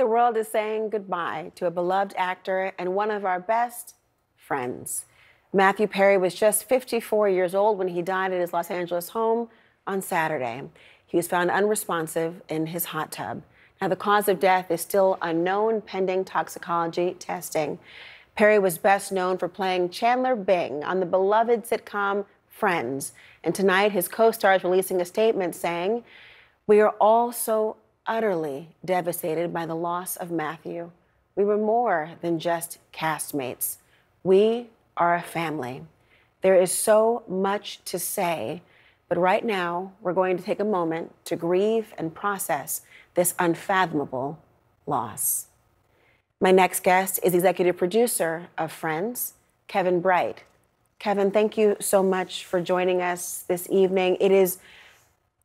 the world is saying goodbye to a beloved actor and one of our best friends. Matthew Perry was just 54 years old when he died at his Los Angeles home on Saturday. He was found unresponsive in his hot tub. Now, the cause of death is still unknown pending toxicology testing. Perry was best known for playing Chandler Bing on the beloved sitcom Friends. And tonight, his co star is releasing a statement saying, We are all so utterly devastated by the loss of Matthew. We were more than just castmates. We are a family. There is so much to say, but right now, we're going to take a moment to grieve and process this unfathomable loss. My next guest is executive producer of Friends, Kevin Bright. Kevin, thank you so much for joining us this evening. It is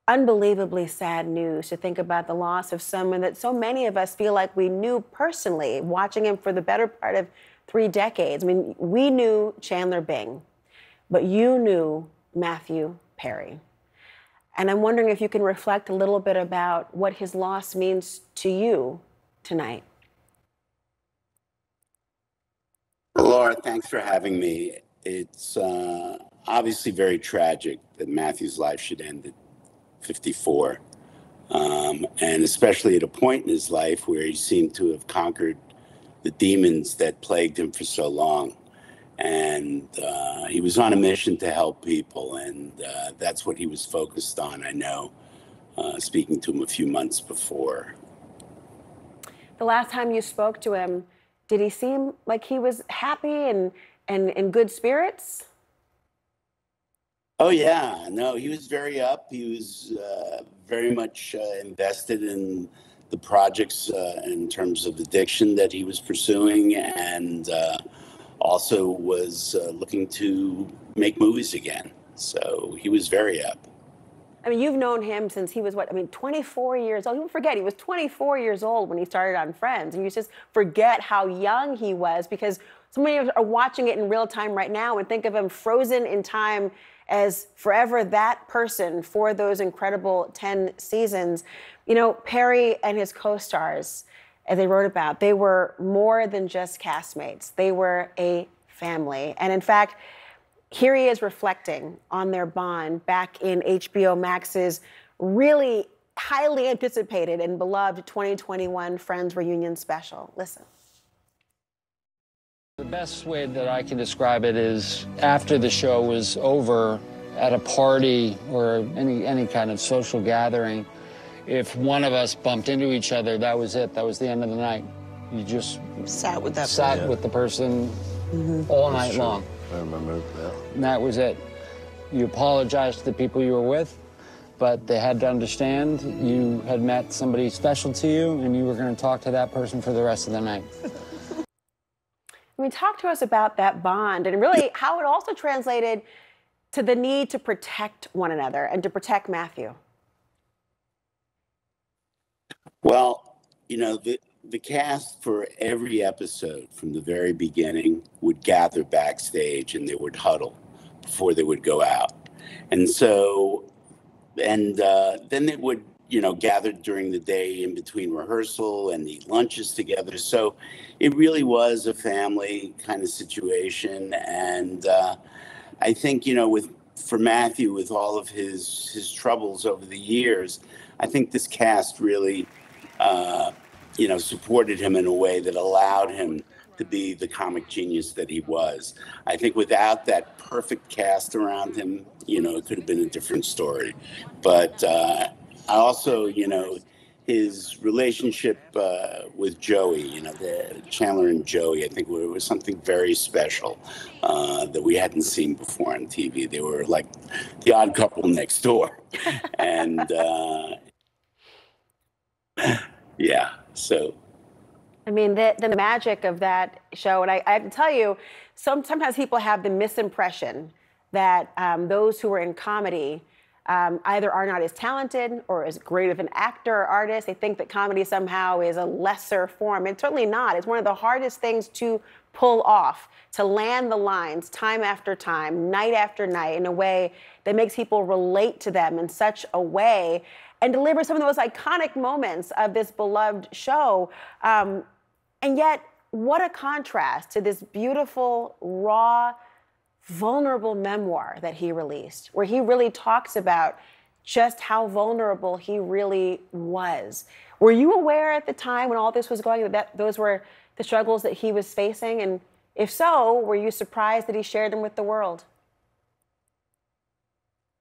unbelievably sad news to think about the loss of someone that so many of us feel like we knew personally, watching him for the better part of three decades. I mean, we knew Chandler Bing, but you knew Matthew Perry. And I'm wondering if you can reflect a little bit about what his loss means to you tonight. Laura, thanks for having me. It's uh, obviously very tragic that Matthew's life should end 54. Um, and especially at a point in his life where he seemed to have conquered the demons that plagued him for so long. And uh, he was on a mission to help people, and uh, that's what he was focused on, I know, uh, speaking to him a few months before. The last time you spoke to him, did he seem like he was happy and, and in good spirits? Oh yeah, no, he was very up. He was uh, very much uh, invested in the projects uh, in terms of addiction that he was pursuing, and uh, also was uh, looking to make movies again. So he was very up. I mean, you've known him since he was what? I mean, 24 years old. You forget he was 24 years old when he started on Friends, and you just forget how young he was because so many of us are watching it in real time right now and think of him frozen in time as forever that person for those incredible 10 seasons. You know, Perry and his co stars, as they wrote about, they were more than just castmates, they were a family. And in fact, here he is reflecting on their bond back in HBO Max's really highly anticipated and beloved 2021 Friends Reunion special. Listen. The best way that I can describe it is after the show was over at a party or any, any kind of social gathering, if one of us bumped into each other, that was it. That was the end of the night. You just sat with that sat person. with the person mm-hmm. all That's night true. long. I remember that. And that was it. You apologized to the people you were with, but they had to understand you had met somebody special to you and you were going to talk to that person for the rest of the night. Mean, talk to us about that bond and really how it also translated to the need to protect one another and to protect Matthew. Well, you know, the, the cast for every episode from the very beginning would gather backstage and they would huddle before they would go out. And so, and uh, then they would you know, gathered during the day in between rehearsal and eat lunches together. So it really was a family kind of situation. And uh, I think, you know, with for Matthew, with all of his his troubles over the years, I think this cast really, uh, you know, supported him in a way that allowed him to be the comic genius that he was. I think without that perfect cast around him, you know, it could have been a different story. But uh, also, you know, his relationship uh, with Joey, you know, the Chandler and Joey, I think it was something very special uh, that we hadn't seen before on TV. They were like the odd couple next door. and uh, yeah, so. I mean, the, the magic of that show, and I, I have to tell you, some, sometimes people have the misimpression that um, those who are in comedy, um, either are not as talented or as great of an actor or artist. They think that comedy somehow is a lesser form. It's certainly not. It's one of the hardest things to pull off, to land the lines time after time, night after night, in a way that makes people relate to them in such a way. and deliver some of the most iconic moments of this beloved show. Um, and yet, what a contrast to this beautiful, raw, vulnerable memoir that he released, where he really talks about just how vulnerable he really was. Were you aware at the time when all this was going that those were the struggles that he was facing? And if so, were you surprised that he shared them with the world?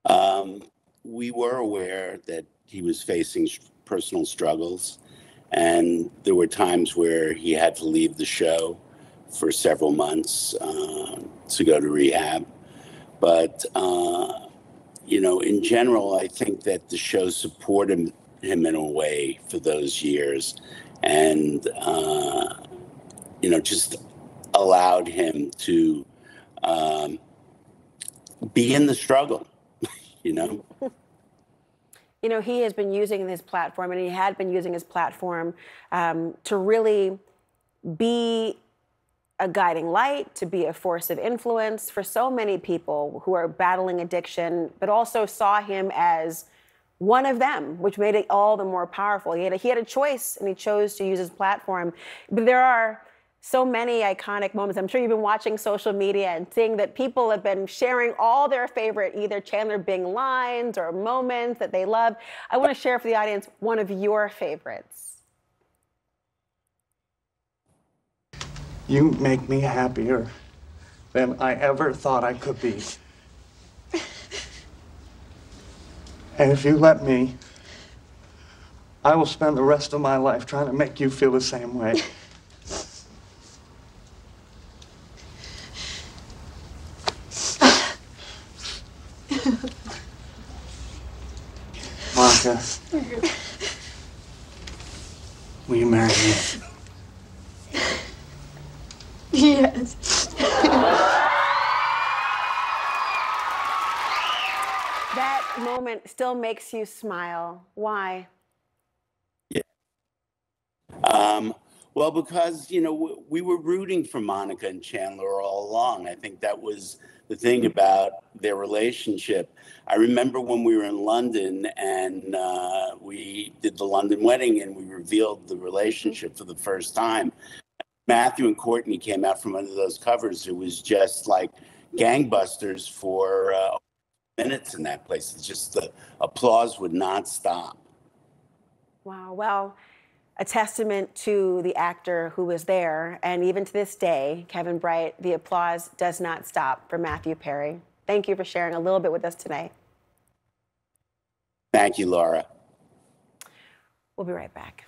Um, we were aware that he was facing personal struggles, and there were times where he had to leave the show for several months uh, to go to rehab. But, uh, you know, in general, I think that the show supported him in a way for those years and, uh, you know, just allowed him to um, be in the struggle, you know? You know, he has been using his platform, and he had been using his platform um, to really be a guiding light, to be a force of influence for so many people who are battling addiction, but also saw him as one of them, which made it all the more powerful. He had a, he had a choice and he chose to use his platform. But there are so many iconic moments. I'm sure you've been watching social media and seeing that people have been sharing all their favorite, either Chandler Bing lines or moments that they love. I want to share for the audience one of your favorites. You make me happier than I ever thought I could be. And if you let me, I will spend the rest of my life trying to make you feel the same way. Monica, will you marry me? Yes. that moment still makes you smile. Why? Yeah. Um, well, because, you know, we were rooting for Monica and Chandler all along. I think that was the thing about their relationship. I remember when we were in London and uh, we did the London wedding and we revealed the relationship for the first time. Matthew and Courteney came out from under those covers. It was just like gangbusters for uh, minutes in that place. It's just the applause would not stop. Wow. Well, a testament to the actor who was there. And even to this day, Kevin Bright, the applause does not stop for Matthew Perry. Thank you for sharing a little bit with us tonight. Thank you, Laura. We'll be right back.